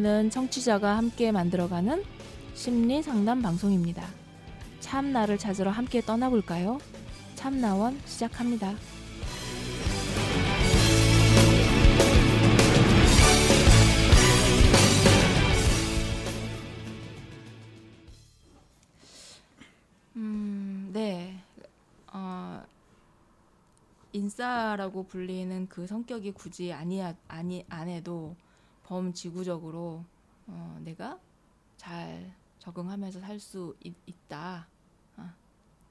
참나원은 청취자가 함께 만들어가는 심리 상담 방송입니다. 참나를 찾으러 함께 떠나볼까요? 참나원 시작합니다. 음, 네. 어, 인싸라고 불리는 그 성격이 굳이 아니 아니 안 해도 범지구적으로 어, 내가 잘 적응하면서 살 수 있다. 어,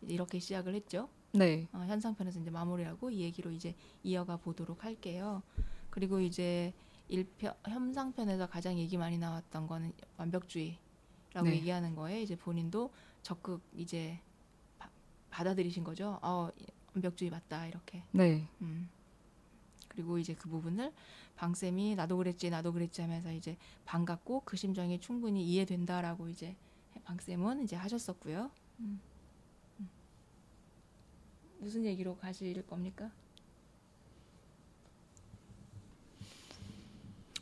이렇게 시작을 했죠. 네. 어, 현상편에서 이제 마무리하고 이 얘기로 이제 이어가 보도록 할게요. 그리고 이제 일편 현상편에서 가장 얘기 많이 나왔던 거는 완벽주의라고 네. 얘기하는 거에 이제 본인도 적극 이제 바, 받아들이신 거죠. 어, 완벽주의 맞다 이렇게. 네. 음. 그리고 이제 그 부분을 방쌤이 나도 그랬지 나도 그랬지 하면서 이제 반갑고 그 심정이 충분히 이해된다라고 이제 방쌤은 이제 하셨었고요. 음. 음. 무슨 얘기로 가실 겁니까?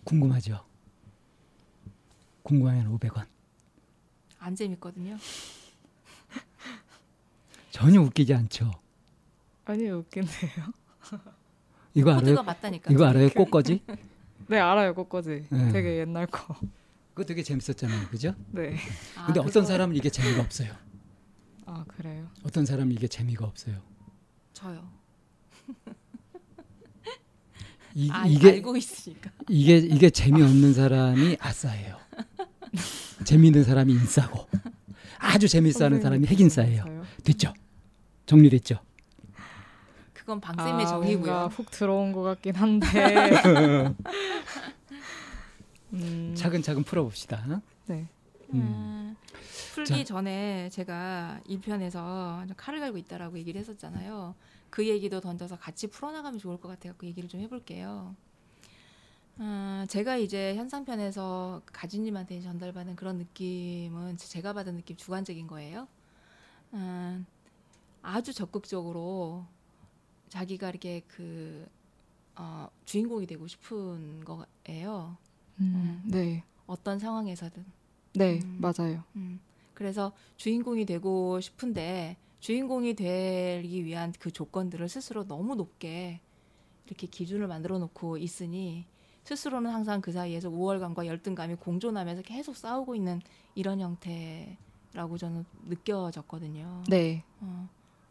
궁금하죠? 궁금하면 500원. 안 재밌거든요. 전혀 웃기지 않죠. 아니 웃긴데요. 이거 알아요? 코드가 맞다니까. 이거 알아요? 꽃거지? 네 알아요 꽃거지. 네. 되게 옛날 거. 그거 되게 재밌었잖아요, 그죠? 네. 아, 근데 어떤 그거 사람은 이게 재미가 없어요. 아 그래요. 어떤 사람은 이게 재미가 없어요. 저요. 이, 아, 이게 알고 있으니까. 이게 이게 재미없는 사람이 아싸예요. 재미있는 사람이 인싸고 아주 재밌어하는 사람이 핵인싸예요. 됐죠? 정리됐죠? 그건 방쌤의 아, 정이고요. 뭔가 훅 들어온 것 같긴 한데. 음, 차근차근 풀어봅시다. 네. 음. 음, 풀기 자. 전에 제가 1편에서 칼을 갈고 있다라고 얘기를 했었잖아요. 그 얘기도 던져서 같이 풀어나가면 좋을 것 같아요. 그 얘기를 좀 해볼게요. 어, 제가 이제 현상편에서 가진님한테 전달받은 그런 느낌은 제가 받은 느낌 주관적인 거예요. 음, 아주 적극적으로 자기가 이렇게 그 어, 주인공이 되고 싶은 거예요. 음, 네. 어떤 상황에서든. 네 음. 맞아요. 음, 그래서 주인공이 되고 싶은데 주인공이 되기 위한 그 조건들을 스스로 너무 높게 이렇게 기준을 만들어 놓고 있으니 스스로는 항상 그 사이에서 우월감과 열등감이 공존하면서 계속 싸우고 있는 이런 형태라고 저는 느껴졌거든요. 네. 어,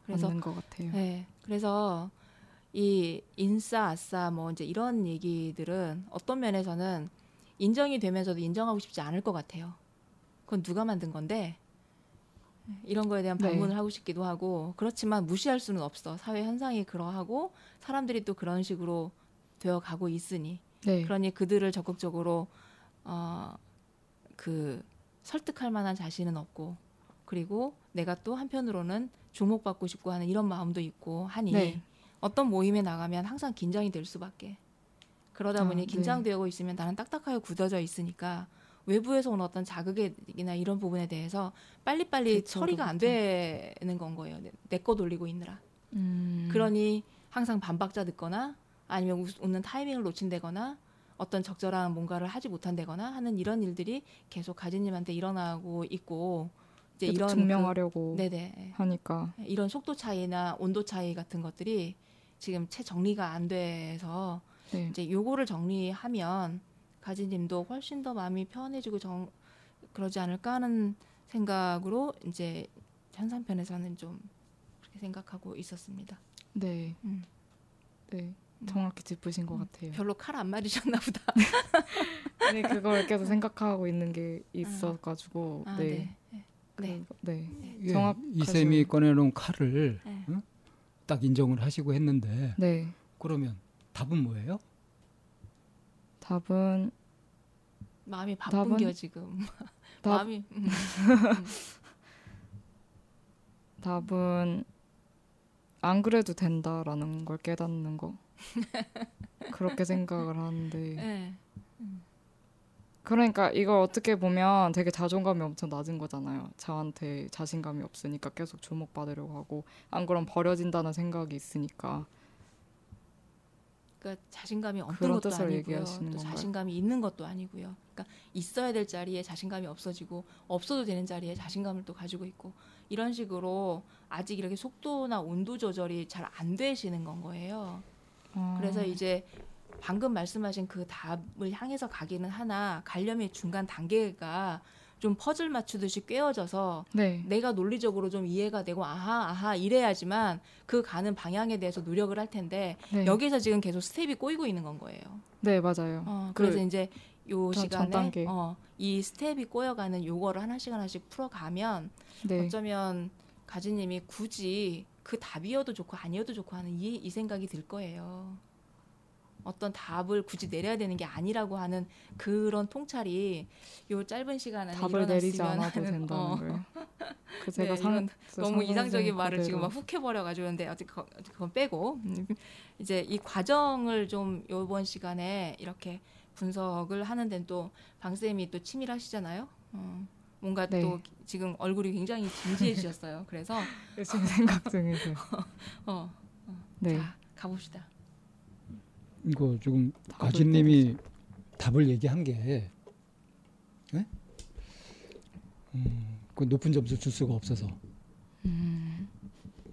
그래서 것 같아요. 네. 그래서 이 인싸 아싸 뭐 이제 이런 얘기들은 어떤 면에서는 인정이 되면서도 인정하고 싶지 않을 것 같아요. 그건 누가 만든 건데 이런 거에 대한 네. 반문을 하고 싶기도 하고 그렇지만 무시할 수는 없어. 사회 현상이 그러하고 사람들이 또 그런 식으로 되어 가고 있으니 네. 그러니 그들을 적극적으로 어 그 설득할 만한 자신은 없고 그리고 내가 또 한편으로는 주목받고 싶고 하는 이런 마음도 있고 하니 네. 어떤 모임에 나가면 항상 긴장이 될 수밖에 그러다 아, 보니 네. 긴장되고 있으면 나는 딱딱하게 굳어져 있으니까 외부에서 온 어떤 자극이나 이런 부분에 대해서 빨리빨리 대처도 처리가 안 못하고. 되는 건 거예요. 내거 돌리고 있느라. 음, 그러니 항상 반박자 듣거나 아니면 웃- 웃는 타이밍을 놓친다거나 어떤 적절한 뭔가를 하지 못한다거나 하는 이런 일들이 계속 가진님한테 일어나고 있고 이제 이런 증명하려고 그, 네네 하니까 이런 속도 차이나 온도 차이 같은 것들이 지금 채 정리가 안 돼서 네. 이제 요거를 정리하면 가진님도 훨씬 더 마음이 편해지고 정 그러지 않을까 하는 생각으로 이제 현상편에서는 좀 그렇게 생각하고 있었습니다. 네. 음. 네. 정확히 짚으신 것 같아요. 별로 칼 안 맞으셨나 보다. 아니 그걸 계속 생각하고 있는 게 있어가지고 아, 네. 네. 네. 그, 네. 예, 정확하죠. 이 쌤이 꺼내놓은 칼을 네. 응? 딱 인정을 하시고 했는데 네. 그러면 답은 뭐예요? 답은 마음이 답은? 바쁜 겨 지금. 답 마음이 음. 답은 안 그래도 된다라는 걸 깨닫는 거. 그렇게 생각을 하는데 네. 그러니까 이걸 어떻게 보면 되게 자존감이 엄청 낮은 거잖아요. 저한테 자신감이 없으니까 계속 주목받으려고 하고 안 그럼 버려진다는 생각이 있으니까. 그러니까 자신감이 없는 것도 아니고요. 또? 자신감이 있는 것도 아니고요. 그러니까 있어야 될 자리에 자신감이 없어지고 없어도 되는 자리에 자신감을 또 가지고 있고 이런 식으로 아직 이렇게 속도나 온도 조절이 잘 안 되시는 건 거예요. 아, 그래서 이제 방금 말씀하신 그 답을 향해서 가기는 하나 가려면 중간 단계가 좀 퍼즐 맞추듯이 꿰어져서 네. 내가 논리적으로 좀 이해가 되고 아하 아하 이래야지만 그 가는 방향에 대해서 노력을 할 텐데 네. 여기서 지금 계속 스텝이 꼬이고 있는 건 거예요. 네 맞아요. 어, 그 그래서 이제 요 전- 시간에. 어, 이 스텝이 꼬여가는 요거를 하나씩 하나씩 풀어가면 네. 어쩌면 가지님이 굳이 그 답이어도 좋고 아니어도 좋고 하는 이, 이 생각이 들 거예요. 어떤 답을 굳이 내려야 되는 게 아니라고 하는 그런 통찰이 요 짧은 시간 안에 답을 내리지 않아도 하는, 된다는 어, 거예요. 그 제가 네, 상, 그 너무 이상적인 말을 지금 그대로. 막훅 해버려가지고 근데 어쨌든 그- 그건 빼고 음, 이제 이 과정을 좀 요번 시간에 이렇게 분석을 하는 데는 또 방쌤이 또 치밀하시잖아요. 어, 뭔가 네. 또 지금 얼굴이 굉장히 진지해지셨어요. 그래서 열심히 생각 중이세요. 어, 네. 자 가봅시다. 이거 지금 답을 가진님이 답을 얘기한 게 예? 음, 그 높은 점수 줄 수가 없어서 음,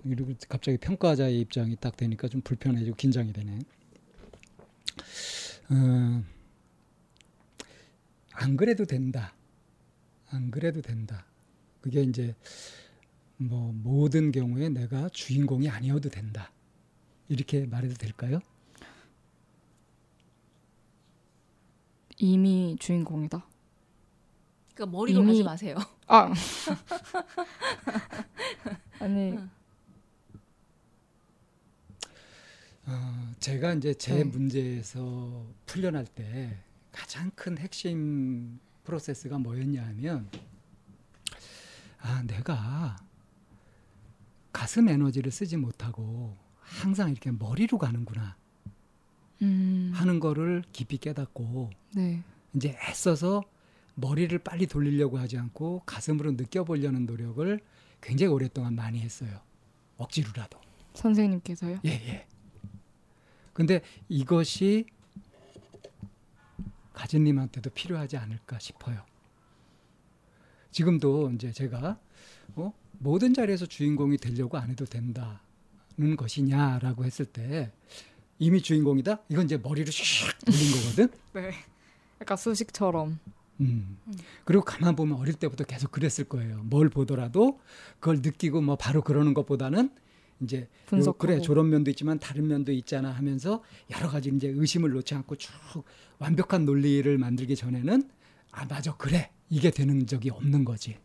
그리고 갑자기 평가자의 입장이 딱 되니까 좀 불편해지고 긴장이 되네. 어, 안 그래도 된다. 안 그래도 된다. 그게 이제 뭐 모든 경우에 내가 주인공이 아니어도 된다. 이렇게 말해도 될까요? 이미 주인공이다. 그러니까 머리로 이미- 가지 마세요. 아 아니 응. 어, 제가 이제 제 네. 문제에서 풀려날 때 가장 큰 핵심 프로세스가 뭐였냐 하면 아 내가 가슴 에너지를 쓰지 못하고 항상 이렇게 머리로 가는구나 음, 하는 거를 깊이 깨닫고 네. 이제 애써서 머리를 빨리 돌리려고 하지 않고 가슴으로 느껴보려는 노력을 굉장히 오랫동안 많이 했어요. 억지로라도. 선생님께서요? 예, 예. 근데 이것이 가진님한테도 필요하지 않을까 싶어요. 지금도 이제 제가 어? 모든 자리에서 주인공이 되려고 안 해도 된다는 것이냐라고 했을 때 이미 주인공이다? 이건 이제 머리를 슉 돌린 거거든. 네. 약간 수식처럼. 음. 그리고 가만 보면 어릴 때부터 계속 그랬을 거예요. 뭘 보더라도 그걸 느끼고 뭐 바로 그러는 것보다는 이제 요, 분석하고. 그래 저런 면도 있지만 다른 면도 있잖아 하면서 여러 가지 이제 의심을 놓지 않고 쭉 완벽한 논리를 만들기 전에는 아 맞아 그래 이게 되는 적이 없는 거지.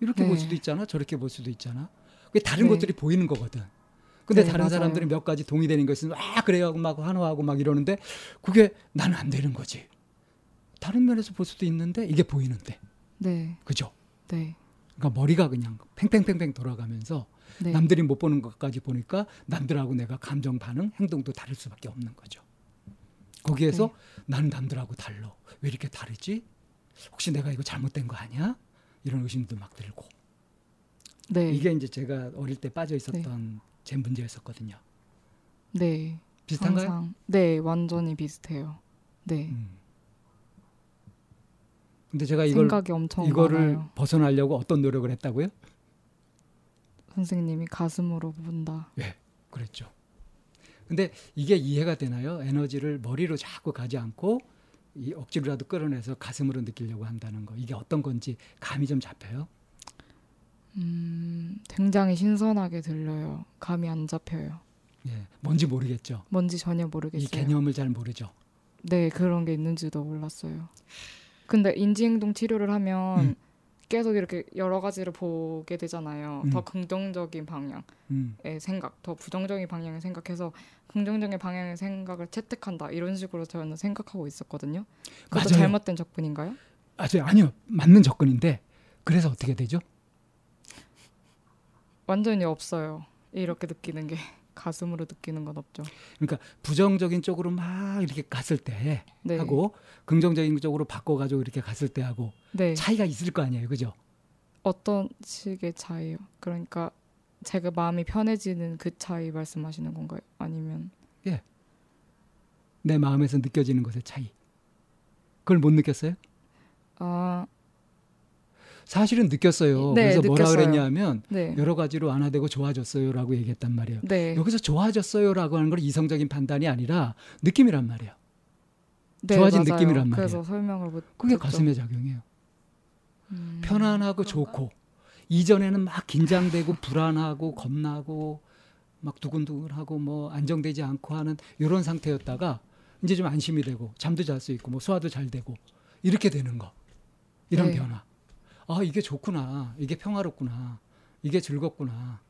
이렇게 네. 볼 수도 있잖아 저렇게 볼 수도 있잖아. 그게 다른 네. 것들이 보이는 거거든. 근데 네, 다른 맞아요. 사람들이 몇 가지 동의되는 것은 아 그래요 하고 막 환호하고 막 이러는데 그게 나는 안 되는 거지. 다른 면에서 볼 수도 있는데 이게 보이는데 네. 그죠? 네. 그러니까 머리가 그냥 팽팽팽팽 돌아가면서 네. 남들이 못 보는 것까지 보니까 남들하고 내가 감정 반응, 행동도 다를 수밖에 없는 거죠. 거기에서 네. 나는 남들하고 달러. 왜 이렇게 다르지? 혹시 내가 이거 잘못된 거 아니야? 이런 의심도 막 들고. 네. 이게 이제 제가 어릴 때 빠져 있었던 제 문제였었거든요. 네. 비슷한가요? 항상. 네, 완전히 비슷해요. 네. 음. 근데 제가 이걸 생각이 엄청 이거를 많아요. 벗어나려고 어떤 노력을 했다고요? 선생님이 가슴으로 본다. 그랬죠. 근데 이게 이해가 되나요? 에너지를 머리로 자꾸 가지 않고 이 억지로라도 끌어내서 가슴으로 느끼려고 한다는 거. 이게 어떤 건지 감이 좀 잡혀요? 음, 굉장히 신선하게 들려요. 감이 안 잡혀요. 예. 뭔지 모르겠죠. 뭔지 전혀 모르겠어요. 이 개념을 잘 모르죠. 네, 그런 게 있는지도 몰랐어요. 근데 인지행동 치료를 하면 음. 계속 이렇게 여러 가지를 보게 되잖아요. 음. 더 긍정적인 방향의 음. 생각, 더 부정적인 방향의 생각해서 긍정적인 방향의 생각을 채택한다. 이런 식으로 저는 생각하고 있었거든요. 그것도 맞아요. 잘못된 접근인가요? 아, 저 아니요. 맞는 접근인데 그래서 어떻게 되죠? 완전히 없어요. 이렇게 느끼는 게 가슴으로 느끼는 건 없죠. 그러니까 부정적인 쪽으로 막 이렇게 갔을 때 네. 하고 긍정적인 쪽으로 바꿔 가지고 이렇게 갔을 때 하고 네. 차이가 있을 거 아니에요. 그죠? 어떤 식의 차이요? 그러니까 제가 마음이 편해지는 그 차이 말씀하시는 건가요? 아니면 내 마음에서 느껴지는 것의 차이. 그걸 못 느꼈어요? 아, 사실은 느꼈어요. 네, 그래서 뭐라 느꼈어요. 그랬냐면 네. 여러 가지로 완화되고 좋아졌어요라고 얘기했단 말이에요. 네. 여기서 좋아졌어요라고 하는 건 이성적인 판단이 아니라 느낌이란 말이에요. 네, 좋아진 맞아요. 느낌이란 말이에요. 그래서 설명을 못 그게 했죠. 가슴에 작용해요. 음. 편안하고 그런가? 좋고 이전에는 막 긴장되고 불안하고 겁나고 막 두근두근하고 뭐 안정되지 않고 하는 이런 상태였다가 이제 좀 안심이 되고 잠도 잘 수 있고 뭐 소화도 잘 되고 이렇게 되는 거 이런 네. 변화 아 이게 좋구나. 이게 평화롭구나. 이게 즐겁구나.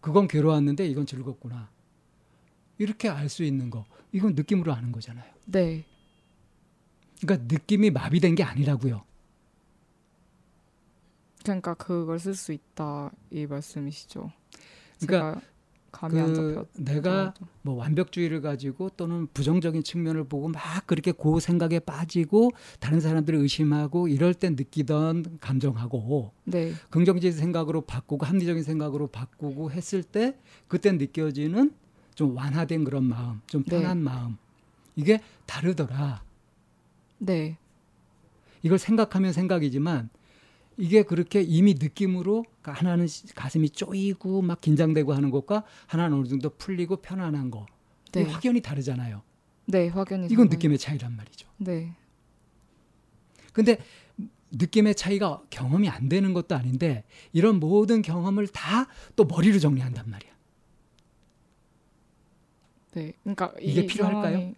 그건 괴로웠는데 이건 즐겁구나. 이렇게 알 수 있는 거. 이건 느낌으로 아는 거잖아요. 네. 그러니까 느낌이 마비된 게 아니라고요. 그러니까 그걸 쓸 수 있다 이 말씀이시죠. 그러니까 감이 안그 잡혀. 내가 뭐 완벽주의를 가지고 또는 부정적인 측면을 보고 막 그렇게 그 생각에 빠지고 다른 사람들을 의심하고 이럴 때 느끼던 감정하고 네. 긍정적인 생각으로 바꾸고 합리적인 생각으로 바꾸고 했을 때 그때 느껴지는 좀 완화된 그런 마음, 좀 네. 편한 마음 이게 다르더라. 네. 이걸 생각하면 생각이지만 이게 그렇게 이미 느낌으로 그러니까 하나는 시- 가슴이 쪼이고 막 긴장되고 하는 것과 하나는 어느 정도 풀리고 편안한 거. 이 네. 확연히 다르잖아요. 네, 확연히 이건 다른- 느낌의 차이란 말이죠. 네. 근데 느낌의 차이가 경험이 안 되는 것도 아닌데 이런 모든 경험을 다 또 머리로 정리한단 말이야. 네. 그러니까 이게 이 필요할까요? 상황이-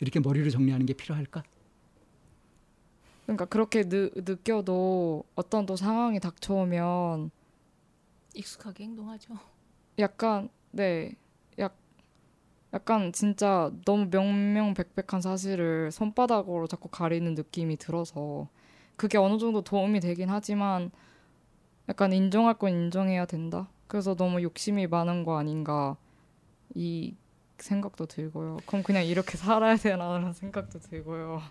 이렇게 머리로 정리하는 게 필요할까? 그러니까 그렇게 느, 느껴도 어떤 또 상황이 닥쳐오면 익숙하게 행동하죠. 약간 네. 약 약간 진짜 너무 명명백백한 사실을 손바닥으로 자꾸 가리는 느낌이 들어서 그게 어느 정도 도움이 되긴 하지만 약간 인정할 건 인정해야 된다. 그래서 너무 욕심이 많은 거 아닌가 이 생각도 들고요. 그럼 그냥 이렇게 살아야 되나라는 생각도 들고요.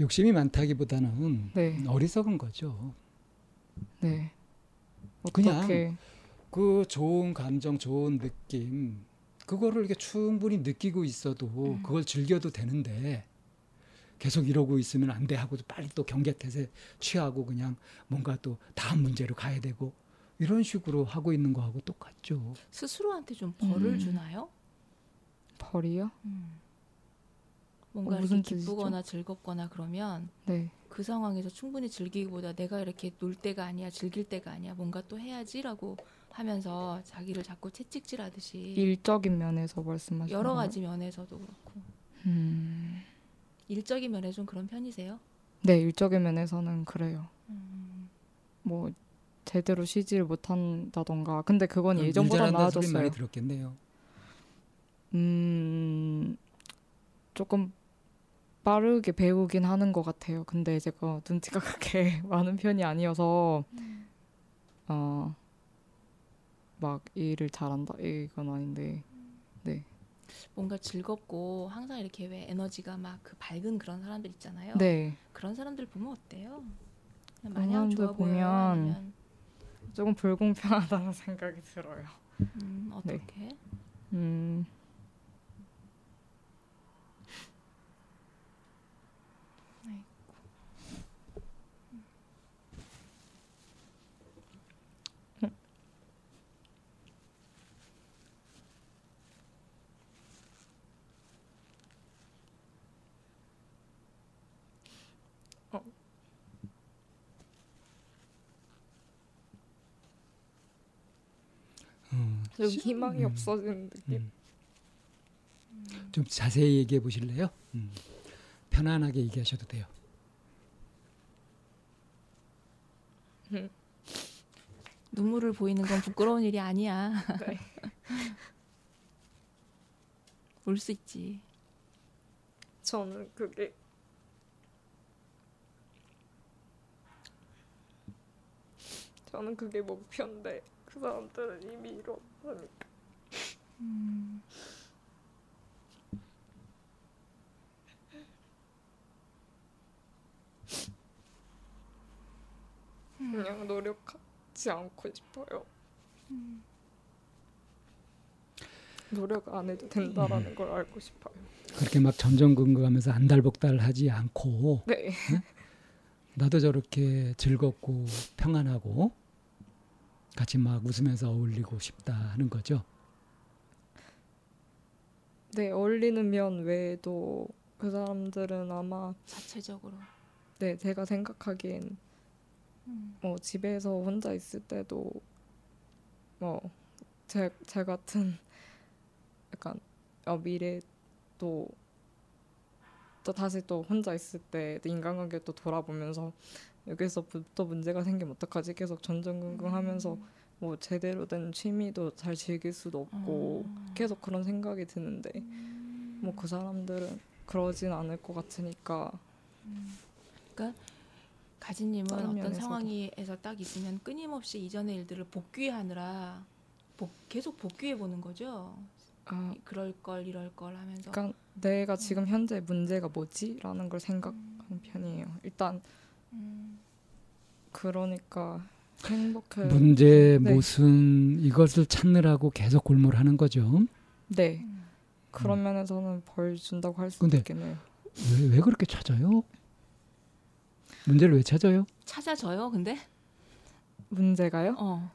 욕심이 많다기보다는 네, 어리석은 거죠. 네. 그냥 어떻게 그 좋은 감정, 좋은 느낌 그거를 이렇게 충분히 느끼고 있어도 음. 그걸 즐겨도 되는데 계속 이러고 있으면 안 돼 하고 빨리 또 경계태세 취하고 그냥 뭔가 또 다음 문제로 가야 되고 이런 식으로 하고 있는 거하고 똑같죠. 스스로한테 좀 벌을 음. 주나요? 벌이요? 뭔가 어, 무슨 이렇게 뜻이죠? 기쁘거나 즐겁거나 그러면 네. 그 상황에서 충분히 즐기기보다 내가 이렇게 놀 때가 아니야, 즐길 때가 아니야, 뭔가 또 해야지라고 하면서 자기를 자꾸 채찍질하듯이 일적인 면에서 말씀하시는 여러? 가지 면에서도 그렇고 음. 일적인 면에 좀 그런 편이세요? 네, 일적인 면에서는 그래요. 음, 뭐 제대로 쉬지를 못한다던가. 근데 그건 예전보다 나아졌어요. 많이 들었겠네요. 음, 조금 빠르게 배우긴 하는 것 같아요. 근데 제가 눈치가 그렇게 많은 편이 아니어서 어, 막 일을 잘한다 이건 아닌데. 뭔가 즐겁고 항상 이렇게 왜 에너지가 막 그 밝은 그런 사람들 있잖아요. 네, 그런 사람들 보면 어때요? 마냥 좋아? 보면 아니면 조금 불공평하다는 생각이 들어요. 음, 어떻게? 음. 음, 좀 희망이 음. 없어지는 느낌. 음. 좀 자세히 얘기해 보실래요? 음. 편안하게 얘기하셔도 돼요. 눈물을 보이는 건 부끄러운 일이 아니야. 네. 울수 있지. 저는 그게 저는 그게 목표인데 그 사람들은 이미 이렇다니까. 그냥 노력하지 않고 싶어요. 노력 안 해도 된다라는 걸 알고 싶어요. 그렇게 막 전전긍긍하면서 안달복달하지 않고 네. 나도 저렇게 즐겁고 평안하고 같이 막 웃으면서 어울리고 싶다 하는 거죠. 네, 어울리는 면 외에도 그 사람들은 아마 자체적으로. 네, 제가 생각하기엔 음. 뭐 집에서 혼자 있을 때도 뭐제 제 같은 약간 어, 미래 또, 또 다시 또 혼자 있을 때 인간관계 또 돌아보면서 여기서부터 문제가 생기면 어떡하지 계속 전전긍긍하면서 뭐 제대로 된 취미도 잘 즐길 수도 없고 어. 계속 그런 생각이 드는데 뭐 그 사람들은 그러진 않을 것 같으니까 가지님은 다른 어떤 면에서도. 상황에서 딱 있으면 끊임없이 이전의 일들을 복귀하느라 복, 계속 복귀해 보는 거죠. 아 그럴 걸 이럴 걸 하면서. 그러니까 내가 지금 현재 문제가 뭐지라는 걸 생각하는 편이에요. 일단 음. 그러니까 행복해. 문제 네. 무슨 이것을 찾느라고 계속 골몰하는 거죠. 네. 음. 그런 면에서는 벌 준다고 할 근데 있겠네요. 왜, 왜 그렇게 찾아요? 문제를 왜 찾아요? 찾아져요, 근데? 문제가요? 어.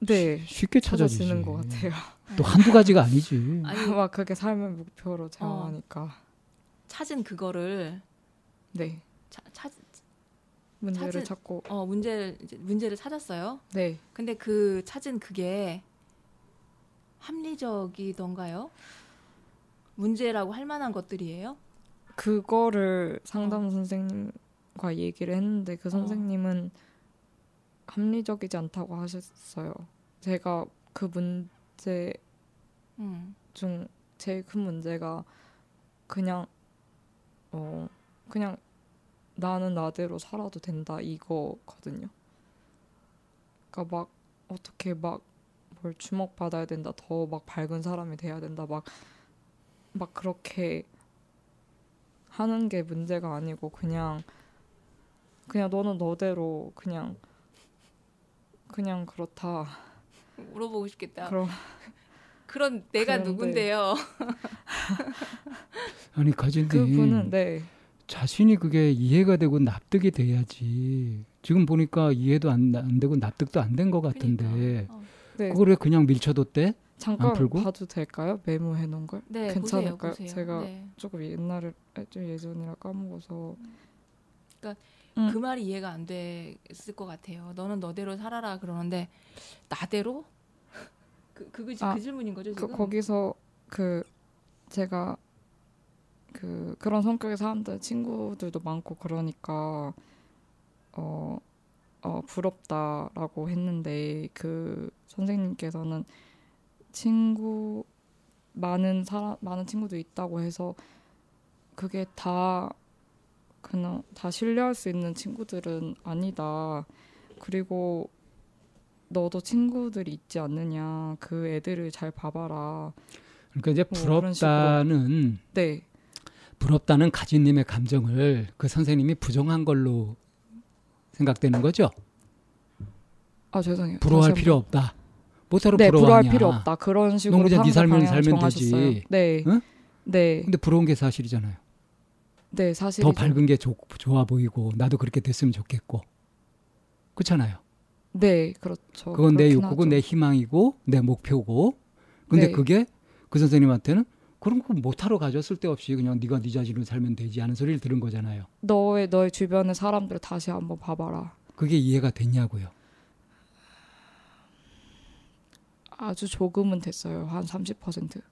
네. 쉽게. 찾아지는 것 같아요. 또 한두 가지가 아니지. 아니, 막 그게 삶의 목표로 어. 제어하니까. 찾은 그거를 네. 차, 찾, 문제를 찾은- 찾고. 어, 문제를 문제를 찾았어요. 네. 근데 그 찾은 그게 합리적이던가요? 문제라고 할 만한 것들이에요? 그거를 어. 상담 선생님과 얘기를 했는데 그 선생님은 합리적이지 않다고 하셨어요. 제가 그 문제 음. 중 제일 큰 문제가 그냥 어 그냥 나는 나대로 살아도 된다 이거거든요. 그러니까 막 어떻게 막 뭘 주목받아야 된다 더 막 밝은 사람이 돼야 된다 막 막 그렇게 하는 게 문제가 아니고 그냥 그냥 너는 너대로 그냥 그냥 그렇다 물어보고 싶겠다. 그럼 그런 내가 그런데- 누군데요? 아니 가진님 그분은 네 자신이 그게 이해가 되고 납득이 돼야지. 지금 보니까 이해도 안, 안 되고 납득도 안 된 것 같은데 그러니까. 어. 네. 그걸 왜 그냥 밀쳐뒀대? 잠깐 풀고? 봐도 될까요? 메모해 놓은 걸? 네, 괜찮을까요? 보세요, 보세요. 제가 네. 조금 옛날에 좀 예전이라 까먹어서. 그러니까 음. 그 말이 이해가 안 됐을 것 같아요. 너는 너대로 살아라 그러는데 나대로? 그, 그, 그, 아, 그 질문인 거죠 그 지금? 거기서 그 제가 그 그런 성격의 사람들 친구들도 많고 그러니까 어, 어 부럽다라고 했는데 그 선생님께서는 친구 많은 사람 많은 친구도 있다고 해서 그게 다 그냥 다 신뢰할 수 있는 친구들은 아니다. 그리고 너도 친구들이 있지 않느냐. 그 애들을 잘 봐봐라. 그러니까 이제 뭐 부럽다는 네, 부럽다는 가진님의 감정을 그 선생님이 부정한 걸로 생각되는 거죠. 아 죄송해요. 부러워할 필요. 없다. 뭐하러 네, 부러워할. 필요 없다. 그런 식으로 그냥 네 삶을 살면 정하셨어요. 되지. 네, 응? 네, 근데 부러운 게 사실이잖아요. 네 사실 더 밝은 게 좋, 좋아 보이고 나도 그렇게 됐으면 좋겠고. 그렇잖아요. 네, 그렇죠. 그건 내 욕구고 하죠. 내 희망이고 내 목표고. 근데 네. 그게 그 선생님한테는 그런 거 못하러 가져 쓸데없이 그냥 네가 네 자신으로 살면 되지 하는 소리를 들은 거잖아요. 너의 너의 주변의 사람들 다시 한번 봐봐라. 그게 이해가 됐냐고요. 아주 조금은 됐어요. 한 30%.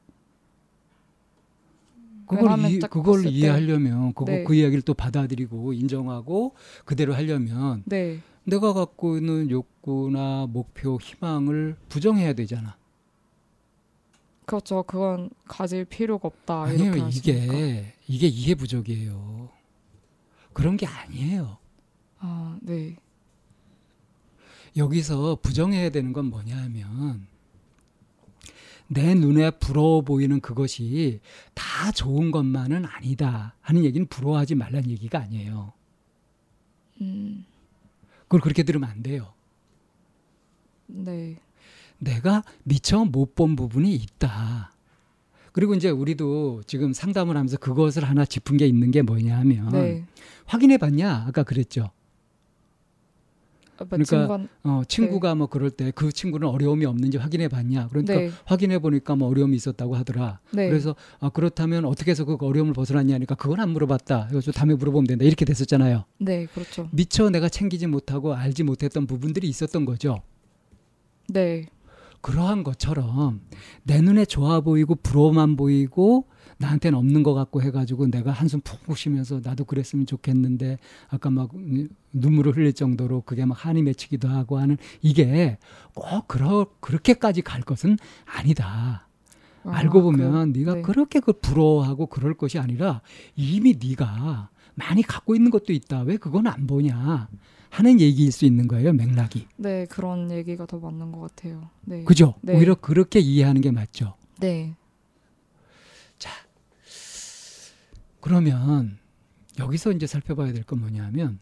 그걸, 이, 딱 그걸 때- 이해하려면 그거 네. 그 이야기를 또 받아들이고 인정하고 그대로 하려면 네, 내가 갖고 있는 욕구나 목표, 희망을 부정해야 되잖아. 그렇죠. 그건 가질 필요가 없다. 아니에요. 이렇게 하시니까. 이게 이게 이해 부족이에요. 그런 게 아니에요. 아, 네, 여기서 부정해야 되는 건 뭐냐 하면 내 눈에 부러워 보이는 그것이 다 좋은 것만은 아니다 하는 얘기는 부러워하지 말라는 얘기가 아니에요. 음, 그걸 그렇게 들으면 안 돼요. 네, 내가 미처 못 본 부분이 있다. 그리고 이제 우리도 지금 상담을 하면서 그것을 하나 짚은 게 있는 게 뭐냐 하면 네. 확인해 봤냐? 아까 그랬죠. 아, 그러니까 친구가 어, 친구가 뭐 그럴 때 그 친구는 어려움이 없는지 확인해 봤냐? 그러니까 네. 확인해 보니까 뭐 어려움이 있었다고 하더라. 네. 그래서 아, 그렇다면 어떻게 해서 그 어려움을 벗어났냐니까 그건 안 물어봤다. 이거 좀 다음에 물어보면 된다. 이렇게 됐었잖아요. 네, 그렇죠. 미처 내가 챙기지 못하고 알지 못했던 부분들이 있었던 거죠. 네. 그러한 것처럼 내 눈에 좋아 보이고 부러워만 보이고 나한테는 없는 것 같고 해가지고 내가 한숨 푹푹 쉬면서 나도 그랬으면 좋겠는데 아까 막 눈물을 흘릴 정도로 그게 막 한이 맺히기도 하고 하는 이게 꼭 그러, 그렇게까지 갈 것은 아니다. 아, 알고 보면 그, 네가 네. 그렇게 그 부러워하고 그럴 것이 아니라 이미 네가 많이 갖고 있는 것도 있다. 왜 그건 안 보냐 하는 얘기일 수 있는 거예요. 맥락이. 네, 그런 얘기가 더 맞는 것 같아요. 네. 그죠? 네. 오히려 그렇게 이해하는 게 맞죠. 네. 그러면 여기서 이제 살펴봐야 될 건 뭐냐면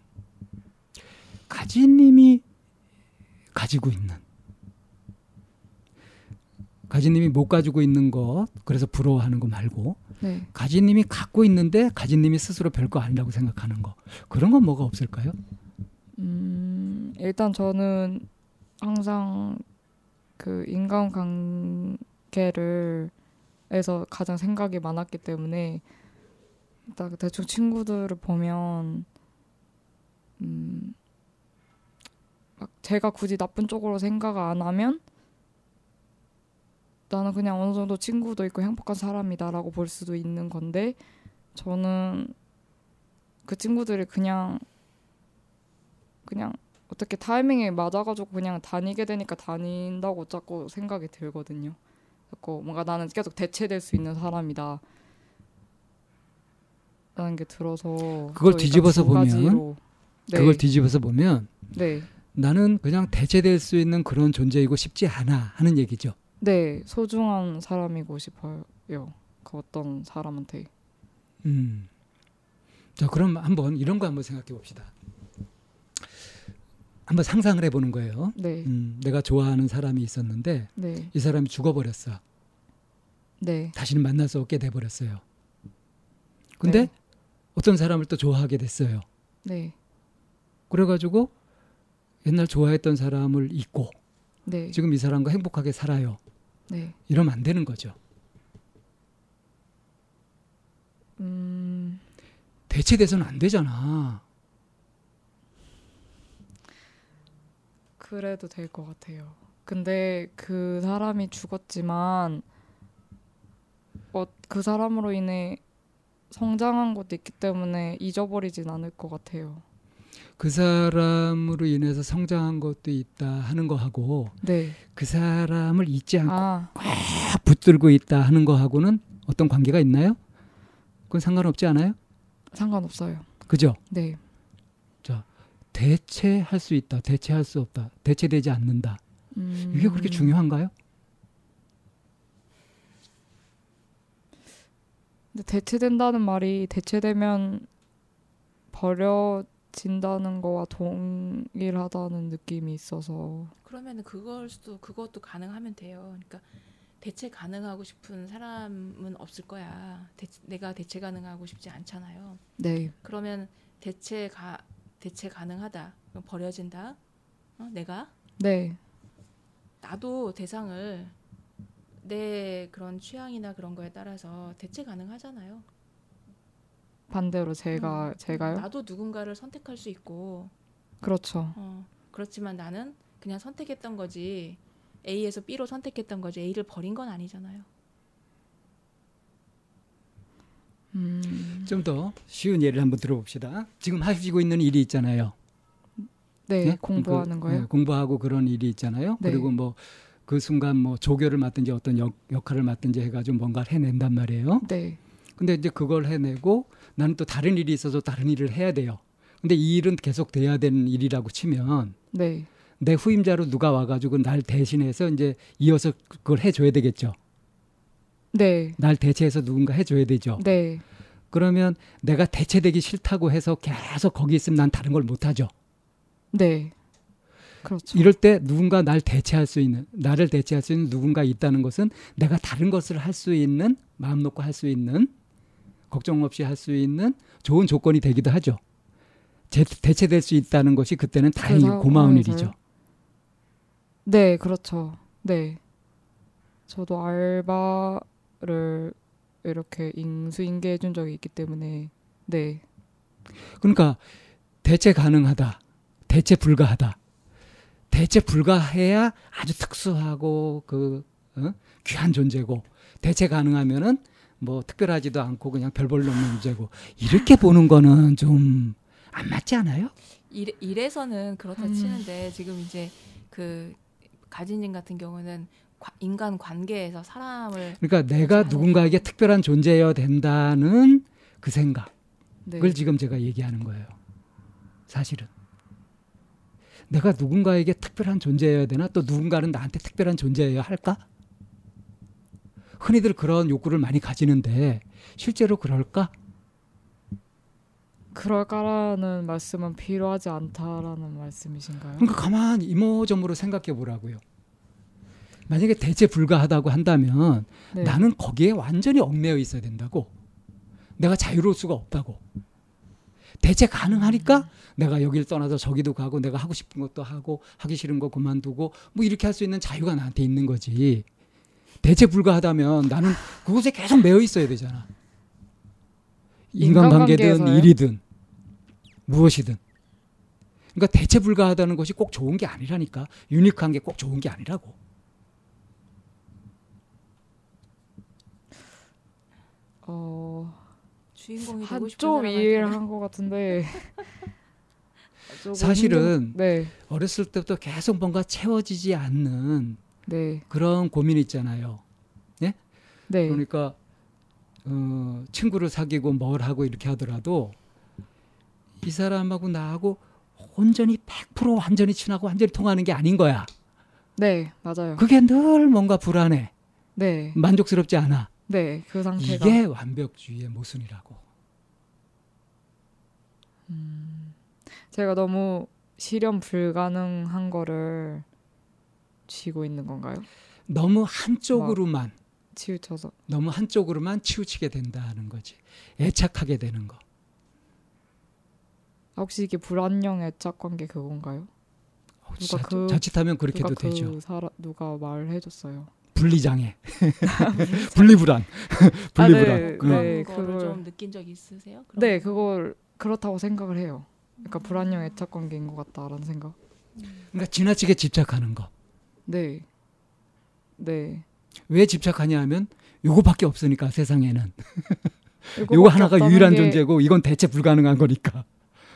가지님이 가지고 있는 가지님이 못 가지고 있는 것 그래서 부러워하는 거 말고 네. 가지님이 갖고 있는데 가지님이 스스로 별거 아니라고 생각하는 거 그런 건 뭐가 없을까요? 음, 일단 저는 항상 그 인간 관계를 에서 가장 생각이 많았기 때문에 딱 대충 친구들을 보면 음, 막 제가 굳이 나쁜 쪽으로 생각 안 하면 나는 그냥 어느 정도 친구도 있고 행복한 사람이다라고 볼 수도 있는 건데 저는 그 친구들이 그냥 그냥 어떻게 타이밍에 맞아가지고 그냥 다니게 되니까 다닌다고 자꾸 생각이 들거든요. 자꾸 뭔가 나는 계속 대체될 수 있는 사람이다. 라는 게 들어서 그걸 뒤집어서 두 보면 네, 그걸 뒤집어서 보면 네, 나는 그냥 대체될 수 있는 그런 존재이고 싶지 않아 하는 얘기죠. 네 소중한 사람이고 싶어요. 그 어떤 사람한테 음. 자, 그럼 한번 이런 거 한번 생각해 봅시다. 한번 상상을 해보는 거예요. 네, 음, 내가 좋아하는 사람이 있었는데 네, 이 사람이 죽어버렸어. 네, 다시는 만날 수 없게 돼버렸어요. 근데 네. 어떤 사람을 또 좋아하게 됐어요. 네, 그래가지고 옛날 좋아했던 사람을 잊고 네, 지금 이 사람과 행복하게 살아요. 네. 이러면 안 되는 거죠. 음, 대체돼서는 안 되잖아. 그래도 될 것 같아요. 근데 그 사람이 죽었지만 어, 그 사람으로 인해 성장한 것도 있기 때문에 잊어버리진 않을 것 같아요. 그 사람으로 인해서 성장한 것도 있다 하는 거하고 네. 그 사람을 잊지 않고 아, 딱 붙들고 있다 하는 거하고는 어떤 관계가 있나요? 그건 상관없지 않아요? 상관없어요. 그죠? 네. 대체할 수 있다, 대체할 수 없다, 대체되지 않는다. 음, 이게 그렇게 중요한가요? 근데 대체된다는 말이 대체되면 버려 진다는 거와 동일하다는 느낌이 있어서 그러면 그걸 수도 그것도 가능하면 돼요. 그러니까 대체 가능하고 싶은 사람은 없을 거야. 대, 내가 대체 가능하고 싶지 않잖아요. 네. 그러면 대체 가 대체 가능하다. 버려진다. 어? 내가 네. 나도 대상을 내 그런 취향이나 그런 거에 따라서 대체 가능하잖아요. 반대로 제가 음, 제가요? 나도 누군가를 선택할 수 있고 그렇죠. 어, 그렇지만 나는 그냥 선택했던 거지 A에서 B로 선택했던 거지 A를 버린 건 아니잖아요. 음. 좀더 쉬운 예를 한번 들어봅시다. 지금 하시고 있는 일이 있잖아요. 네, 네? 공부하는 그, 거요. 네, 공부하고 그런 일이 있잖아요. 네. 그리고 뭐 그 순간 뭐 조교를 맡든지 어떤 역, 역할을 맡든지 해가지고 뭔가를 해낸단 말이에요. 네. 근데 이제 그걸 해내고 나는 또 다른 일이 있어서 다른 일을 해야 돼요. 근데 이 일은 계속 돼야 되는 일이라고 치면 네. 내 후임자로 누가 와가지고 날 대신해서 이제 이어서 그걸 해줘야 되겠죠. 네. 날 대체해서 누군가 해줘야 되죠. 네. 그러면 내가 대체되기 싫다고 해서 계속 거기 있으면 난 다른 걸 못하죠. 네. 그렇죠. 이럴 때 누군가 날 대체할 수 있는 나를 대체할 수 있는 누군가 있다는 것은 내가 다른 것을 할 수 있는 마음 놓고 할 수 있는 걱정 없이 할 수 있는 좋은 조건이 되기도 하죠. 제, 대체될 수 있다는 것이 그때는 다행히 그 고마운 상황에서요? 일이죠. 네, 그렇죠. 네. 저도 알바를 이렇게 인수인계 해 준 적이 있기 때문에 네. 그러니까 대체 가능하다, 대체 불가하다. 대체 불가해야 아주 특수하고 그 어? 귀한 존재고 대체 가능하면은 뭐 특별하지도 않고 그냥 별 볼일 없는 존재고 이렇게 보는 거는 좀 안 맞지 않아요? 일, 일에서는 그렇다 음. 치는데 지금 이제 그 가진님 같은 경우는 과- 인간 관계에서 사람을 그러니까 내가 누군가에게 특별한 존재여야 된다는 그 생각을 네. 지금 제가 얘기하는 거예요. 사실은 내가 누군가에게 특별한 존재여야 되나 또 누군가는 나한테 특별한 존재여야 할까? 흔히들 그런 욕구를 많이 가지는데 실제로 그럴까? 그럴까라는 말씀은 필요하지 않다라는 말씀이신가요? 그러니까 가만히 이모저모로 생각해 보라고요. 만약에 대체 불가하다고 한다면 네. 나는 거기에 완전히 얽매여 있어야 된다고. 내가 자유로울 수가 없다고. 대체 가능하니까 내가 여기를 떠나서 저기도 가고 내가 하고 싶은 것도 하고 하기 싫은 거 그만두고 뭐 이렇게 할 수 있는 자유가 나한테 있는 거지. 대체 불가하다면 나는 그곳에 계속 매여 있어야 되잖아. 인간관계든? 일이든 무엇이든. 그러니까 대체 불가하다는 것이 꼭 좋은 게 아니라니까. 유니크한 게 꼭 좋은 게 아니라고. 어, 주인공이 되고 싶은 사람한테 이해를 한 것 같은데 사실은 힘든- 네, 어렸을 때부터 계속 뭔가 채워지지 않는 네, 그런 고민 있잖아요. 네, 그러니까 어, 친구를 사귀고 뭘 하고 이렇게 하더라도 이 사람하고 나하고 온전히 100% 완전히 친하고 완전히 통하는 게 아닌 거야. 네, 맞아요. 그게 늘 뭔가 불안해. 네, 만족스럽지 않아. 네, 그 상태가 이게 완벽주의의 모순이라고. 제가 너무 실현 불가능한 거를 쥐고 있는 건가요? 너무 한쪽으로만 치우쳐서. 너무 한쪽으로만 치우치게 된다는 거지. 애착하게 되는 거. 혹시 이게 불안형 애착 관계 그건가요? 누가 자, 그- 자칫하면 누가 그렇게도 그 되죠. 사람 누가 말해줬어요. 분리장애, 분리불안, 분리불안. 아, 네, 그런 네, 거를 그걸- 좀 느낀 적 있으세요? 그런 네, 거? 그걸 그렇다고 생각을 해요. 그러니까 불안형 애착 관계인 것 같다라는 생각. 그러니까 지나치게 집착하는 거. 네, 네. 왜 집착하냐 하면 요거밖에 없으니까 세상에는 요거 하나가 유일한 게- 존재고 이건 대체 불가능한 거니까.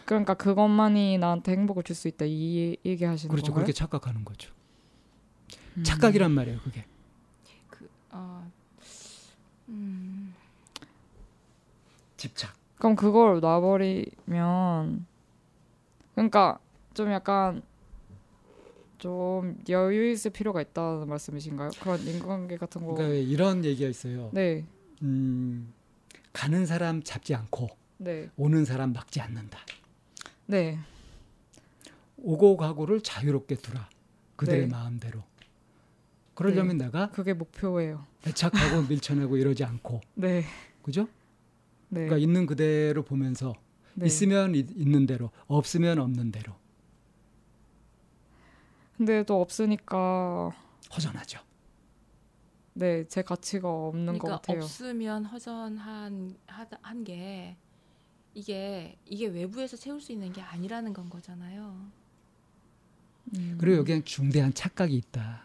그러니까 그것만이 나한테 행복을 줄 수 있다 이 얘기하시는 그렇죠. 건가요? 그렇게 착각하는 거죠. 음. 착각이란 말이에요, 그게. 그, 어, 음, 집착. 그럼 그걸 놔버리면 그러니까 좀 약간 좀 여유 있을 필요가 있다는 말씀이신가요? 그런 인간관계 같은 거. 그러니까 왜 이런 얘기가 있어요. 네, 음, 가는 사람 잡지 않고 네, 오는 사람 막지 않는다. 네, 오고 가고를 자유롭게 두라. 그들의 네. 마음대로. 그러려면 내가 그게 목표예요. 애착하고 밀쳐내고 이러지 않고, 네, 그죠? 네, 그러니까 있는 그대로 보면서 네. 있으면 있, 있는 대로, 없으면 없는 대로 근데 또 없으니까 허전하죠. 네, 제 가치가 없는 것 그러니까 같아요. 없으면 허전한 한 게 이게 이게 외부에서 채울 수 있는 게 아니라는 건 거잖아요. 음. 그리고 여기엔 중대한 착각이 있다.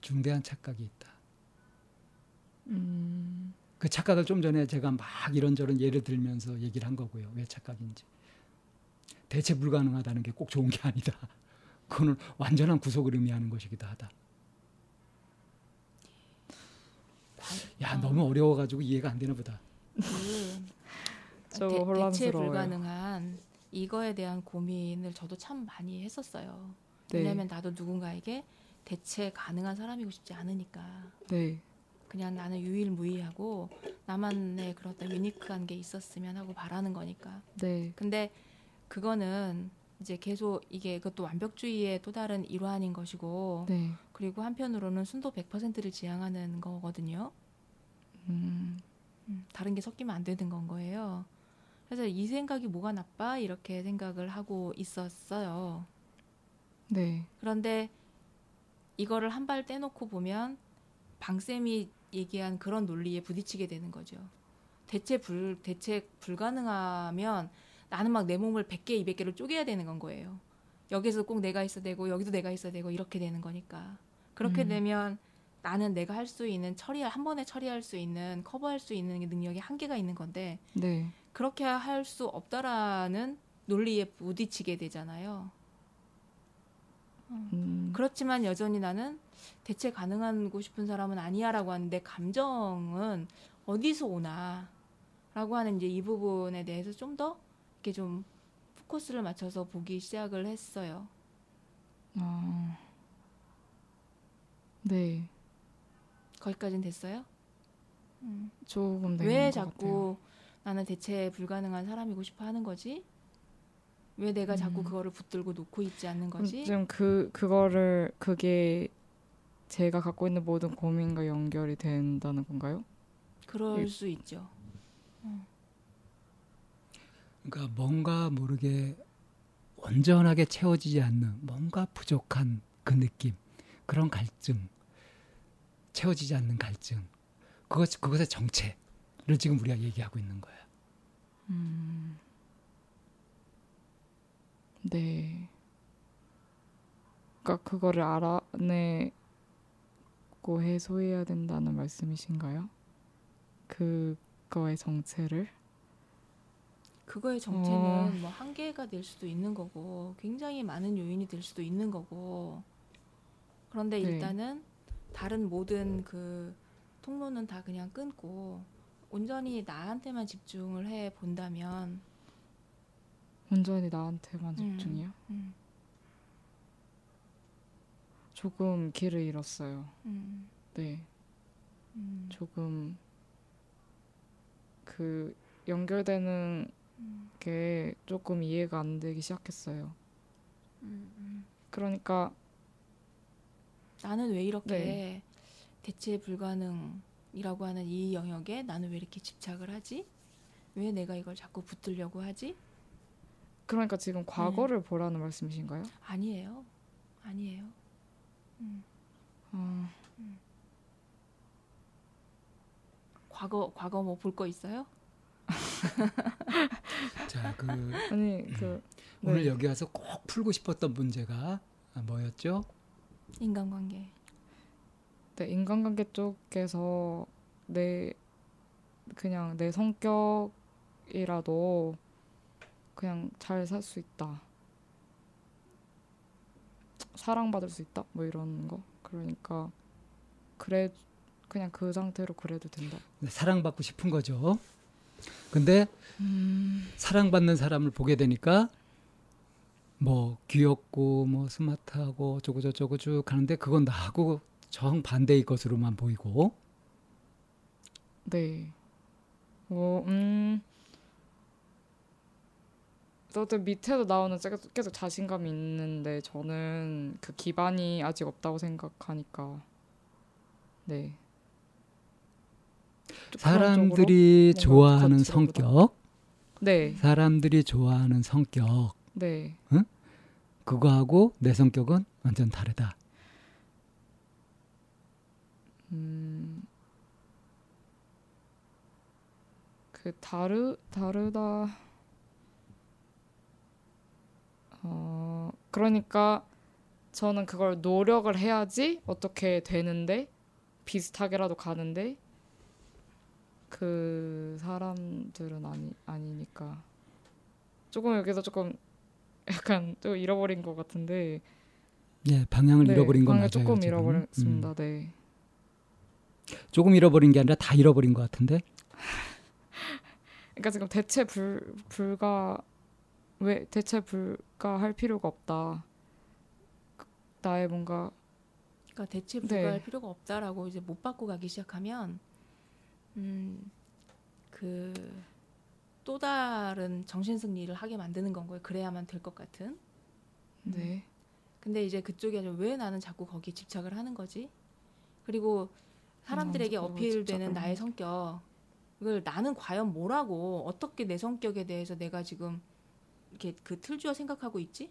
중대한 착각이 있다. 음, 그 착각을 좀 전에 제가 막 이런저런 예를 들면서 얘기를 한 거고요. 왜 착각인지. 대체 불가능하다는 게 꼭 좋은 게 아니다. 그거는 완전한 구속을 의미하는 것이기도 하다. 야, 어. 너무 어려워가지고 이해가 안 되나 보다. 그저 대, 대체 혼란스러워요. 불가능한 이거에 대한 고민을 저도 참 많이 했었어요. 네, 왜냐하면 나도 누군가에게 대체 가능한 사람이고 싶지 않으니까 네, 그냥 나는 유일무이하고 나만의 그런 유니크한 게 있었으면 하고 바라는 거니까. 네, 근데 그거는 이제 계속 이게 그것도 완벽주의의 또 다른 일환인 것이고 네. 그리고 한편으로는 순도 100%를 지향하는 거거든요. 음, 음, 다른 게 섞이면 안 되는 건 거예요. 그래서 이 생각이 뭐가 나빠 이렇게 생각을 하고 있었어요. 네. 그런데 이거를 한 발 떼놓고 보면 방쌤이 얘기한 그런 논리에 부딪히게 되는 거죠. 대체 불 대체 불가능하면 나는 막 내 몸을 100개, 200개로 쪼개야 되는 건 거예요. 여기서 꼭 내가 있어야 되고 여기도 내가 있어야 되고 이렇게 되는 거니까. 그렇게 음. 되면 나는 내가 할 수 있는 처리할 한 번에 처리할 수 있는 커버할 수 있는 능력이 한계가 있는 건데 네. 그렇게 할 수 없다라는 논리에 부딪히게 되잖아요. 음, 그렇지만 여전히 나는 대체 가능하고 싶은 사람은 아니야라고 하는 내 감정은 어디서 오나라고 하는 이제 이 부분에 대해서 좀 더 이렇게 좀 포커스를 맞춰서 보기 시작을 했어요. 아, 네. 거기까지는 됐어요? 음. 조금 된것 왜. 자꾸 나는 대체 불가능한 사람이고 싶어 하는 거지? 왜 내가 자꾸 음. 그거를 붙들고 놓고 있지 않는 그럼 거지? 지금 그 그거를 그게 제가 갖고 있는 모든 고민과 연결이 된다는 건가요? 그럴 이- 수 있죠. 그러니까 뭔가 모르게 온전하게 채워지지 않는 뭔가 부족한 그 느낌, 그런 갈증, 채워지지 않는 갈증, 그것 그것의 정체를 지금 우리가 얘기하고 있는 거예요. 네. 그러니까 그거를 알아내고 해소해야 된다는 말씀이신가요? 그거의 정체를? 그거의 정체는 어. 뭐 한계가 될 수도 있는 거고 굉장히 많은 요인이 될 수도 있는 거고 그런데 네. 일단은 다른 모든 그 통로는 다 그냥 끊고 온전히 나한테만 집중을 해 본다면 온전히 나한테만 음. 집중이요? 음, 조금 길을 잃었어요. 음, 네. 음, 조금 그 연결되는 음, 게 조금 이해가 안 되기 시작했어요. 음, 음. 그러니까 나는 왜 이렇게 네. 대체 불가능이라고 하는 이 영역에 나는 왜 이렇게 집착을 하지? 왜 내가 이걸 자꾸 붙들려고 하지? 그러니까 지금 과거를 보라는 말씀이신가요? 아니에요. 아니에요. 아, 과거 과거 뭐 볼 거 있어요? 자, 그 아니 그 오늘 네. 여기 와서 꼭 풀고 싶었던 문제가 뭐였죠? 인간관계. 네, 인간관계 쪽에서 내 그냥 내 성격이라도 그냥 잘 살 수 있다. 사랑받을 수 있다. 뭐 이런 거. 그러니까 그래 그냥 그 상태로 그래도 된다. 네, 사랑받고 싶은 거죠. 근데 사랑받는 사람을 보게 되니까 뭐 귀엽고 뭐 스마트하고 어쩌고 저쩌고 쭉 하는데 그건 나하고 정 반대의 것으로만 보이고 네. 뭐, 음. 또 밑에도 나오는 계속 자신감이 있는데 저는 그 기반이 아직 없다고 생각하니까 네. 사람들이 뭔가 좋아하는 겉으로 성격, 네, 사람들이 좋아하는 성격? 네, 그거하고 내 성격은 완전 다르다. 음, 그 다르 다르다. 어, 그러니까 저는 그걸 노력을 해야지 어떻게 되는데? 비슷하게라도 가는데 그 사람들은 아니 아니니까 조금 여기서 조금 약간 좀 잃어버린 것 같은데 예, 방향을 네, 잃어버린 건 방향 맞아요. 조금 지금. 잃어버렸습니다. 음, 네. 조금 잃어버린 게 아니라 다 잃어버린 것 같은데. 그러니까 지금 대체 불 불가 왜 대체 불가할 필요가 없다. 그- 나의 뭔가 그러니까 대체 네. 불가할 필요가 없다라고 이제 못 받고 가기 시작하면 음, 그 또 다른 정신 승 리를 하게 만드는 건 거예요. 그래야만 될 것 같은. 네. 근데 이제 그쪽에 왜 나는 자꾸 거기 집착을 하는 거지? 그리고 사람들에게 음, 어필되는 집착을 나의 성격을 나는 과연 뭐라고 어떻게 내 성격에 대해서 내가 지금 이렇게 그 틀주어 생각하고 있지?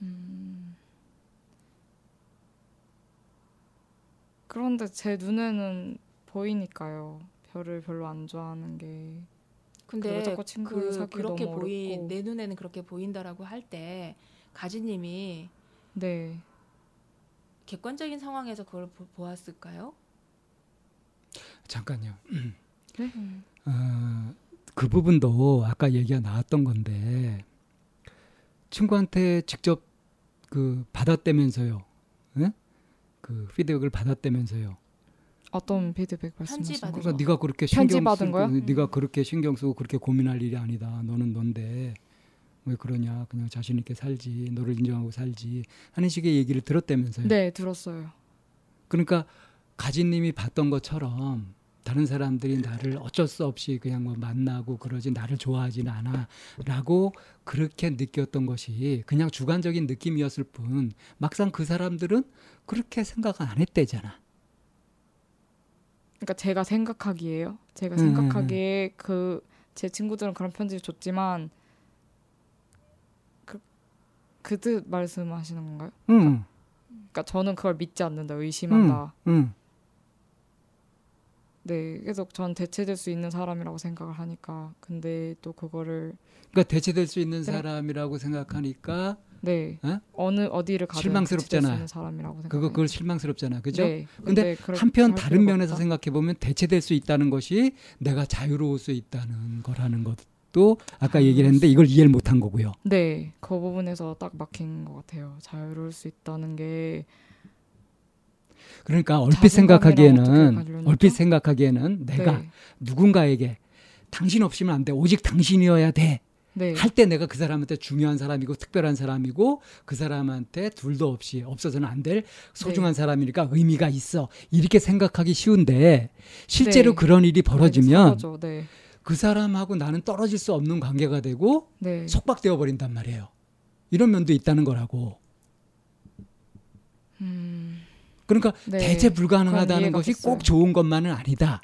음. 그런데 제 눈에는 보이니까요. 별을 별로 안 좋아하는 게. 근데 자꾸 친구를 그 그렇게 보이 어렵고. 내 눈에는 그렇게 보인다라고 할 때 가지님이 네. 객관적인 상황에서 그걸 보, 보았을까요? 잠깐요. 네? 어, 그 부분도 아까 얘기가 나왔던 건데 친구한테 직접 그 받았다면서요. 예? 그 피드백을 받았다면서요. 어떤 피드백 말씀하시는 거죠? 그러니까 네가 그렇게 신경 받은 쓰고 거요? 네가 그렇게 신경 쓰고 그렇게 고민할 일이 아니다. 너는 넌데 왜 그러냐? 그냥 자신 있게 살지. 너를 인정하고 살지. 하는 식의 얘기를 들었다면서요. 네, 들었어요. 그러니까 가진님이 봤던 것처럼 다른 사람들이 나를 어쩔 수 없이 그냥 뭐 만나고 그러지 나를 좋아하지는 않아라고 그렇게 느꼈던 것이 그냥 주관적인 느낌이었을 뿐 막상 그 사람들은 그렇게 생각 안 했대잖아. 그러니까 제가 생각하기에요. 제가 음, 생각하기에 그제 친구들은 그런 편지를 줬지만 그 그뜻 말씀하시는 건가요? 응, 그러니까 저는 그걸 믿지 않는다, 의심한다. 응. 네, 계속 전 대체될 수 있는 사람이라고 생각을 하니까 근데 또 그거를 그러니까 대체될 수 있는 네. 사람이라고 생각하니까 네 어? 어느 어디를 가든 실망스럽잖아. 사람이라고 생각. 그거 그걸 실망스럽잖아, 그죠? 네, 근데 그렇게 한편 할 다른 면에서. 생각해 보면 대체될 수 있다는 것이 내가 자유로울 수 있다는 거라는 것도 아까 얘기를 했는데 이걸 이해를 못한 거고요. 네, 그 부분에서 딱 막힌 것 같아요. 자유로울 수 있다는 게 그러니까 얼핏 생각하기에는? 얼핏 생각하기에는 내가 네, 누군가에게 당신 없이면 안 돼. 오직 당신이어야 돼. 네, 할때 내가 그 사람한테 중요한 사람이고 특별한 사람이고 그 사람한테 둘도 없이 없어서는 안 될 소중한 네. 사람이니까 의미가 있어. 이렇게 생각하기 쉬운데 실제로 네. 그런 일이 벌어지면 서로죠. 네, 그 사람하고 나는 떨어질 수 없는 관계가 되고 네, 속박되어 버린단 말이에요. 이런 면도 있다는 거라고. 음, 그러니까 네. 대체 불가능하다는 것이 됐어요. 꼭 좋은 것만은 아니다.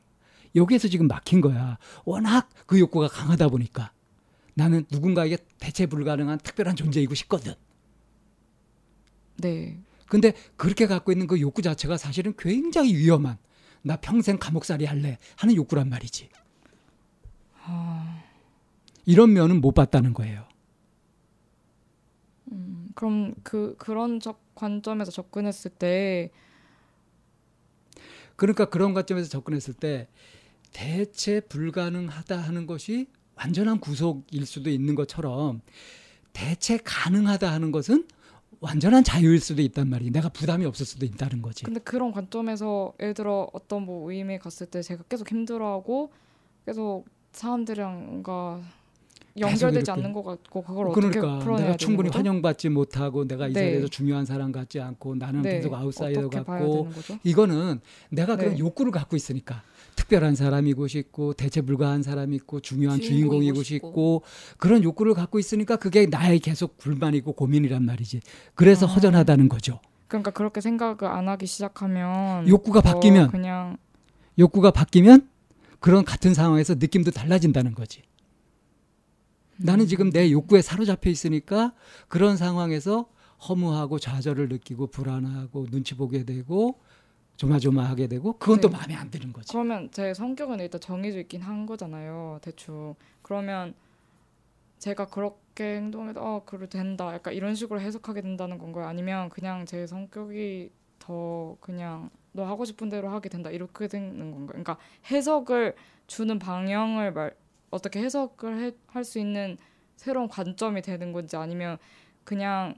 여기에서 지금 막힌 거야. 워낙 그 욕구가 강하다 보니까 나는 누군가에게 대체 불가능한 특별한 존재이고 싶거든. 네, 근데 그렇게 갖고 있는 그 욕구 자체가 사실은 굉장히 위험한 나 평생 감옥살이 할래 하는 욕구란 말이지. 아, 이런 면은 못 봤다는 거예요. 음, 그럼 그 그런 적 관점에서 접근했을 때 그러니까 그런 관점에서 접근했을 때 대체 불가능하다 하는 것이 완전한 구속일 수도 있는 것처럼 대체 가능하다 하는 것은 완전한 자유일 수도 있단 말이에요. 내가 부담이 없을 수도 있다는 거지. 근데 그런 관점에서 예를 들어 어떤 뭐 모임에 갔을 때 제가 계속 힘들어하고 계속 사람들이랑 뭔가 연결되지. 않는 것 같고 그걸 어떻게 그러니까 풀어내야 내가 충분히 거죠? 환영받지 못하고 내가 이 네. 자리에서 중요한 사람 같지 않고 나는 네, 계속 아웃사이더 같고? 이거는 내가 그런 네. 욕구를 갖고 있으니까 특별한 사람이고 싶고 대체 불가한 사람이 있고 중요한 주인공이고 주인공이고 싶고 그런 욕구를 갖고 있으니까 그게 나의 계속 불만이고 고민이란 말이지. 그래서 아. 허전하다는 거죠. 그러니까 그렇게 생각을 안 하기 시작하면 욕구가 더 바뀌면 그냥 욕구가 바뀌면 그런 같은 상황에서 느낌도 달라진다는 거지. 나는 지금 내 욕구에 사로잡혀 있으니까 그런 상황에서 허무하고 좌절을 느끼고 불안하고 눈치 보게 되고 조마조마하게 되고 그건 또 네. 마음에 안 드는 거지. 그러면 제 성격은 일단 정해져 있긴 한 거잖아요 대충. 그러면 제가 그렇게 행동해도 어 그래 된다. 약간 이런 식으로 해석하게 된다는 건가요? 아니면 그냥 제 성격이 더 그냥 너 하고 싶은 대로 하게 된다. 이렇게 되는 건가요? 그러니까 해석을 주는 방향을 말 어떻게 해석을 할 수 있는 새로운 관점이 되는 건지 아니면 그냥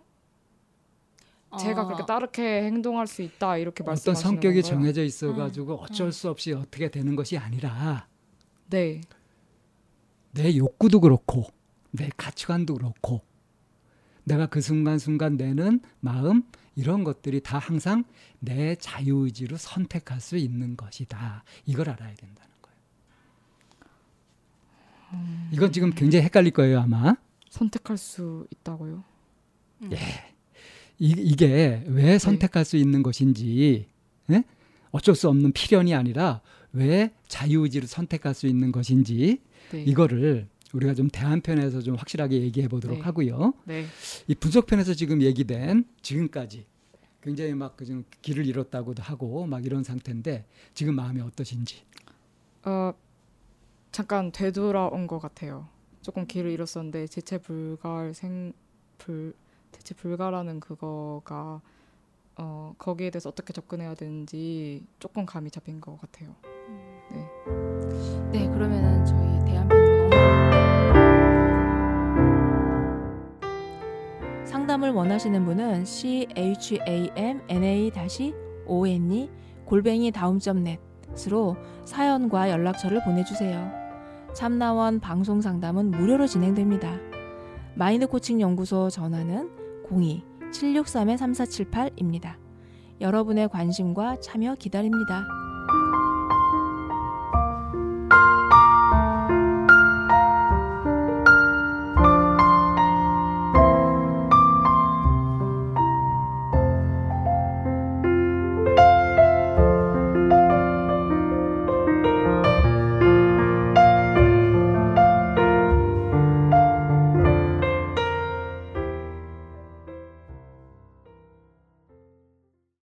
제가 어, 그렇게 따르게 행동할 수 있다 이렇게 어떤 말씀하시는 성격이 건가요? 정해져 있어 가지고 어쩔 수 없이 어떻게 되는 것이 아니라 네. 내 욕구도 그렇고 내 가치관도 그렇고 내가 그 순간순간 내는 마음 이런 것들이 다 항상 내 자유의지로 선택할 수 있는 것이다. 이걸 알아야 된다는 거예요. 음, 이건 지금 굉장히 헷갈릴 거예요 아마. 선택할 수 있다고요? 음. 예. 이, 이게 왜 선택할 수 있는 것인지 예? 어쩔 수 없는 필연이 아니라 왜 자유의지를 선택할 수 있는 것인지 네. 이거를 우리가 좀 대안편에서 좀 확실하게 얘기해 보도록 네. 하고요. 네. 이 분석편에서 지금 얘기된 지금까지 굉장히 막 그좀 길을 잃었다고도 하고 막 이런 상태인데 지금 마음이 어떠신지. 어, 잠깐 되돌아온 것 같아요. 조금 길을 잃었었는데 대체 불가할 생 불 대체 불가라는 그거가 어, 거기에 대해서 어떻게 접근해야 되는지 조금 감이 잡힌 것 같아요. 네, 그러면은 저희 넘어. 상담을 원하시는 분은 c h a m n a o n e 골뱅이 다음점 넷으로 사연과 연락처를 보내주세요. 참나원 방송 상담은 무료로 진행됩니다. 마인드 코칭 연구소 전화는 02-763-3478입니다. 여러분의 관심과 참여 기다립니다.